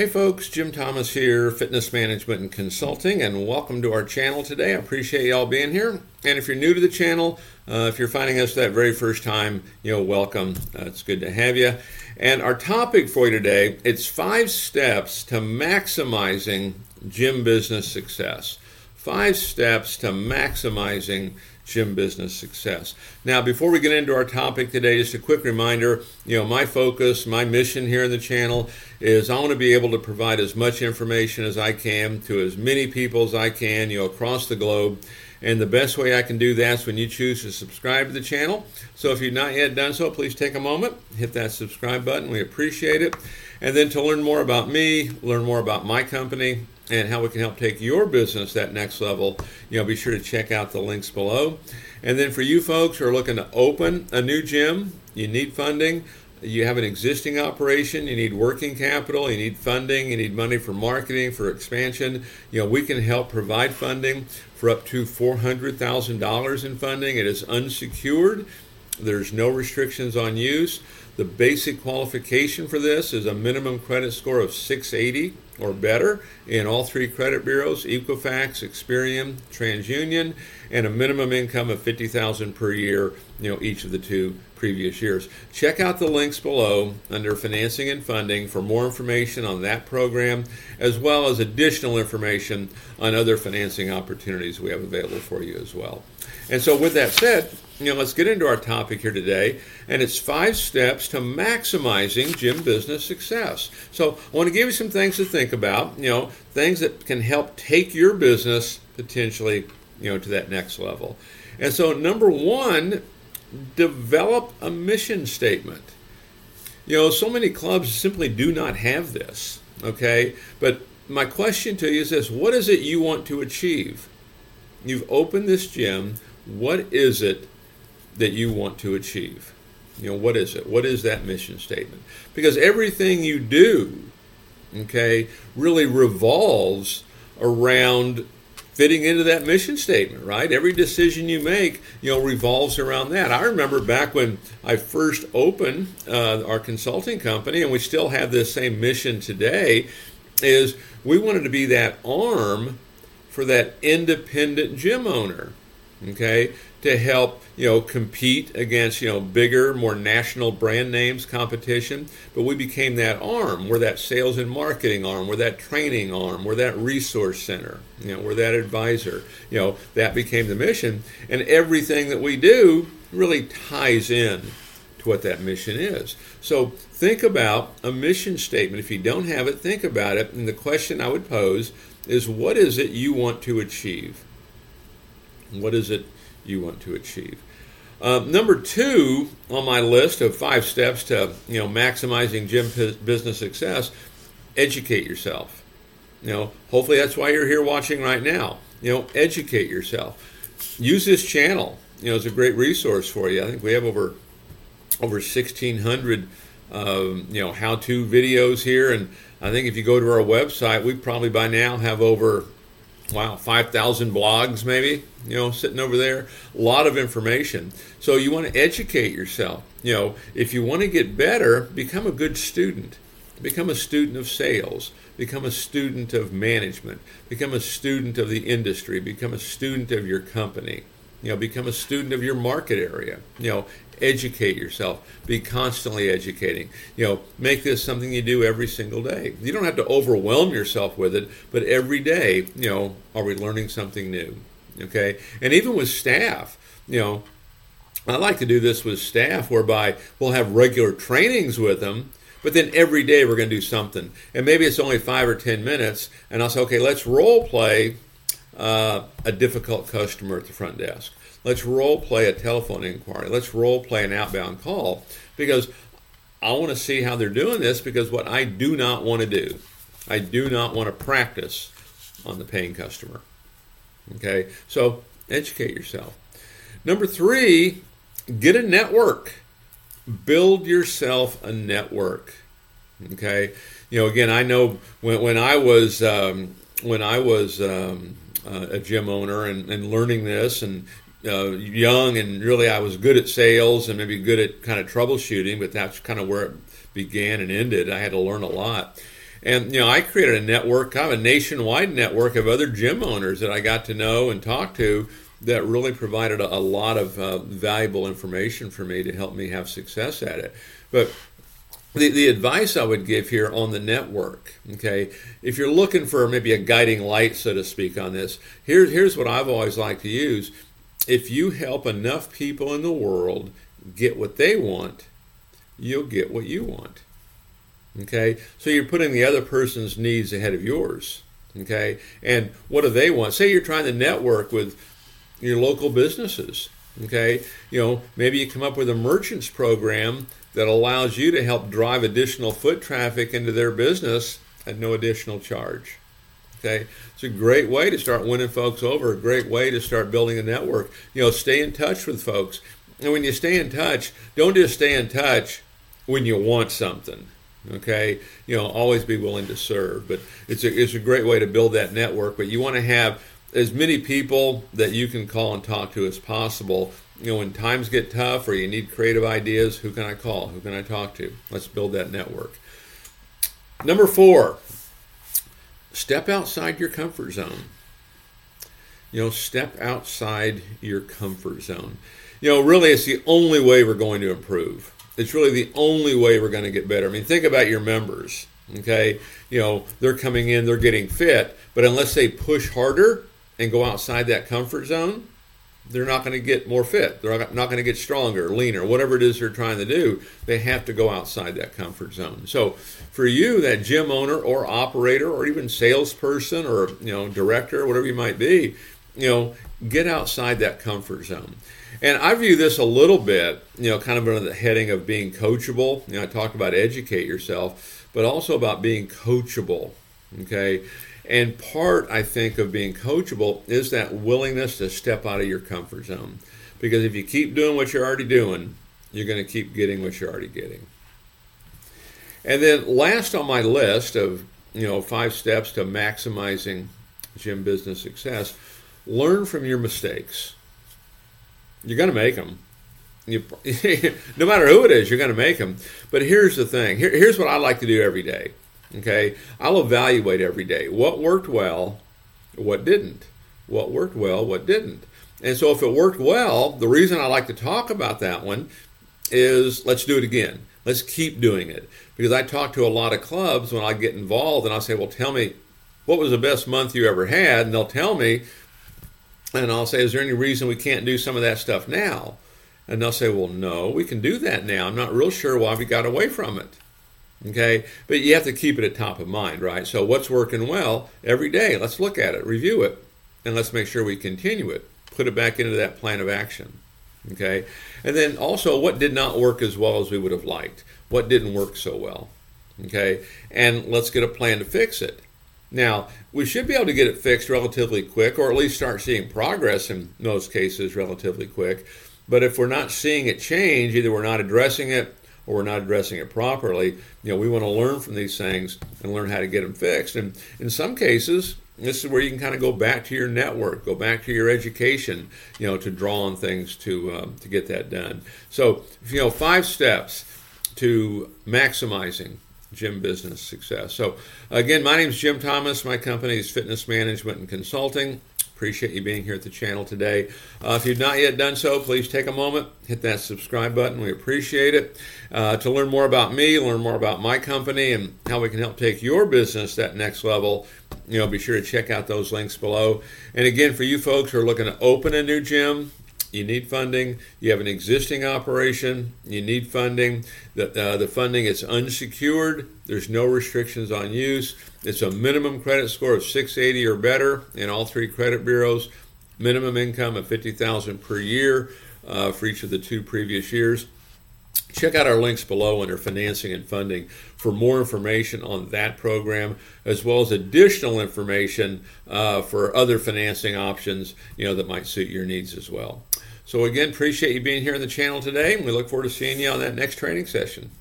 Hey folks, Jim Thomas here, Fitness Management and Consulting, and welcome to our channel today. I appreciate y'all being here. And if you're new to the channel, uh, if you're finding us that very first time, you know, welcome. Uh, it's good to have you. And our topic for you today, it's five steps to maximizing gym business success. Five steps to maximizing gym business success. Now, before we get into our topic today, just a quick reminder you know, my focus, my mission here in the channel is I want to be able to provide as much information as I can to as many people as I can, you know, across the globe. And the best way I can do that is when you choose to subscribe to the channel. So if you've not yet done so, please take a moment, hit that subscribe button. We appreciate it. And then to learn more about me, learn more about my company, and how we can help take your business that next level, you know, be sure to check out the links below. And then for you folks who are looking to open a new gym, you need funding. You have an existing operation, you need working capital, you need funding, you need money for marketing, for expansion. You know, we can help provide funding for up to $400,000 in funding. It is unsecured. There's no restrictions on use. The basic qualification for this is a minimum credit score of 680 or better in all three credit bureaus, Equifax, Experian, TransUnion, and a minimum income of 50,000 per year, you know, each of the two previous years. Check out the links below under financing and funding for more information on that program as well as additional information on other financing opportunities we have available for you as well. And so with that said, you know, let's get into our topic here today, and it's five steps to maximizing gym business success. So I want to give you some things to think about, you know, things that can help take your business potentially, you know, to that next level. And so number one, develop a mission statement. You know, so many clubs simply do not have this, okay? But my question to you is this what is it you want to achieve? You've opened this gym. What is it that you want to achieve? You know, what is it? What is that mission statement? Because everything you do, okay, really revolves around fitting into that mission statement, right? Every decision you make, you know, revolves around that. I remember back when I first opened uh, our consulting company, and we still have this same mission today, is we wanted to be that arm for that independent gym owner, okay, to help you know compete against you know bigger, more national brand names competition. But we became that arm. We're that sales and marketing arm. We're that training arm. We're that resource center. You know, we're that advisor. You know, that became the mission, and everything that we do really ties in to what that mission is. So think about a mission statement. If you don't have it, think about it. And the question I would pose is what is it you want to achieve? What is it you want to achieve? Uh, number two on my list of five steps to you know maximizing gym business success: educate yourself. You know, hopefully that's why you're here watching right now. You know, educate yourself. Use this channel. You know, it's a great resource for you. I think we have over over 1,600 um, you know how-to videos here, and I think if you go to our website, we probably by now have over wow 5,000 blogs maybe you know sitting over there. A lot of information. So you want to educate yourself. You know, if you want to get better, become a good student. Become a student of sales. Become a student of management. Become a student of the industry. Become a student of your company. You know, become a student of your market area. You know, educate yourself. Be constantly educating. You know, make this something you do every single day. You don't have to overwhelm yourself with it, but every day, you know, are we learning something new? Okay, and even with staff, you know, I like to do this with staff whereby we'll have regular trainings with them. But then every day we're going to do something, and maybe it's only five or ten minutes, and I'll say, okay, let's role play uh, a difficult customer at the front desk. Let's role play a telephone inquiry. Let's role play an outbound call because I want to see how they're doing this because what I do not want to do, I do not want to practice on the paying customer. Okay, so educate yourself. Number three, get a network. Build yourself a network. Okay, you know, again, I know when, when I was um, when I was um, uh, a gym owner and, and learning this and uh, young and really I was good at sales and maybe good at kind of troubleshooting, but that's kind of where it began and ended. I had to learn a lot. And you know, I created a network, kind of a nationwide network of other gym owners that I got to know and talk to that really provided a, a lot of uh, valuable information for me to help me have success at it. But the, the advice I would give here on the network, okay, if you're looking for maybe a guiding light, so to speak, on this, here's, here's what I've always liked to use. If you help enough people in the world get what they want, you'll get what you want. Okay, so you're putting the other person's needs ahead of yours. Okay, and what do they want? Say you're trying to network with your local businesses. Okay, you know, maybe you come up with a merchants program that allows you to help drive additional foot traffic into their business at no additional charge. Okay, it's a great way to start winning folks over, a great way to start building a network. You know, stay in touch with folks. And when you stay in touch, don't just stay in touch when you want something. Okay, you know, always be willing to serve. But it's a, it's a great way to build that network. But you want to have as many people that you can call and talk to as possible. You know, when times get tough or you need creative ideas, who can I call? Who can I talk to? Let's build that network. Number four, step outside your comfort zone. You know, step outside your comfort zone. You know, really, it's the only way we're going to improve. It's really the only way we're going to get better. I mean, think about your members. Okay, you know, they're coming in, they're getting fit, but unless they push harder and go outside that comfort zone, they're not going to get more fit. They're not going to get stronger, leaner, whatever it is they're trying to do. They have to go outside that comfort zone. So, for you, that gym owner or operator or even salesperson or you know director, whatever you might be, you know, get outside that comfort zone. And I view this a little bit, you know, kind of under the heading of being coachable. You know, I talk about educate yourself, but also about being coachable. Okay. And part, I think, of being coachable is that willingness to step out of your comfort zone. Because if you keep doing what you're already doing, you're going to keep getting what you're already getting. And then last on my list of, you know, five steps to maximizing gym business success, learn from your mistakes. You're going to make them. You, no matter who it is, you're going to make them. But here's the thing. Here, here's what I like to do every day. Okay, I'll evaluate every day what worked well, what didn't, what worked well, what didn't. And so if it worked well, the reason I like to talk about that one is let's do it again. Let's keep doing it. Because I talk to a lot of clubs when I get involved and I say, well, tell me what was the best month you ever had? And they'll tell me, and I'll say, Is there any reason we can't do some of that stuff now? And they'll say, Well, no, we can do that now. I'm not real sure why we got away from it. Okay, but you have to keep it at top of mind, right? So, what's working well every day? Let's look at it, review it, and let's make sure we continue it. Put it back into that plan of action. Okay, and then also what did not work as well as we would have liked? What didn't work so well? Okay, and let's get a plan to fix it. Now, we should be able to get it fixed relatively quick, or at least start seeing progress in most cases relatively quick. But if we're not seeing it change, either we're not addressing it or we're not addressing it properly, you know, we want to learn from these things and learn how to get them fixed. And in some cases, this is where you can kind of go back to your network, go back to your education, you know, to draw on things to um, to get that done. So, you know, five steps to maximizing gym business success. So, again, my name is Jim Thomas. My company is Fitness Management and Consulting. Appreciate you being here at the channel today. Uh, if you've not yet done so, please take a moment, hit that subscribe button. We appreciate it. Uh, to learn more about me, learn more about my company, and how we can help take your business that next level, you know, be sure to check out those links below. And again, for you folks who are looking to open a new gym, you need funding. You have an existing operation, you need funding. The, uh, the funding is unsecured, there's no restrictions on use. It's a minimum credit score of 680 or better in all three credit bureaus, minimum income of 50000 per year uh, for each of the two previous years. Check out our links below under financing and funding for more information on that program, as well as additional information uh, for other financing options, you know, that might suit your needs as well. So again, appreciate you being here on the channel today, and we look forward to seeing you on that next training session.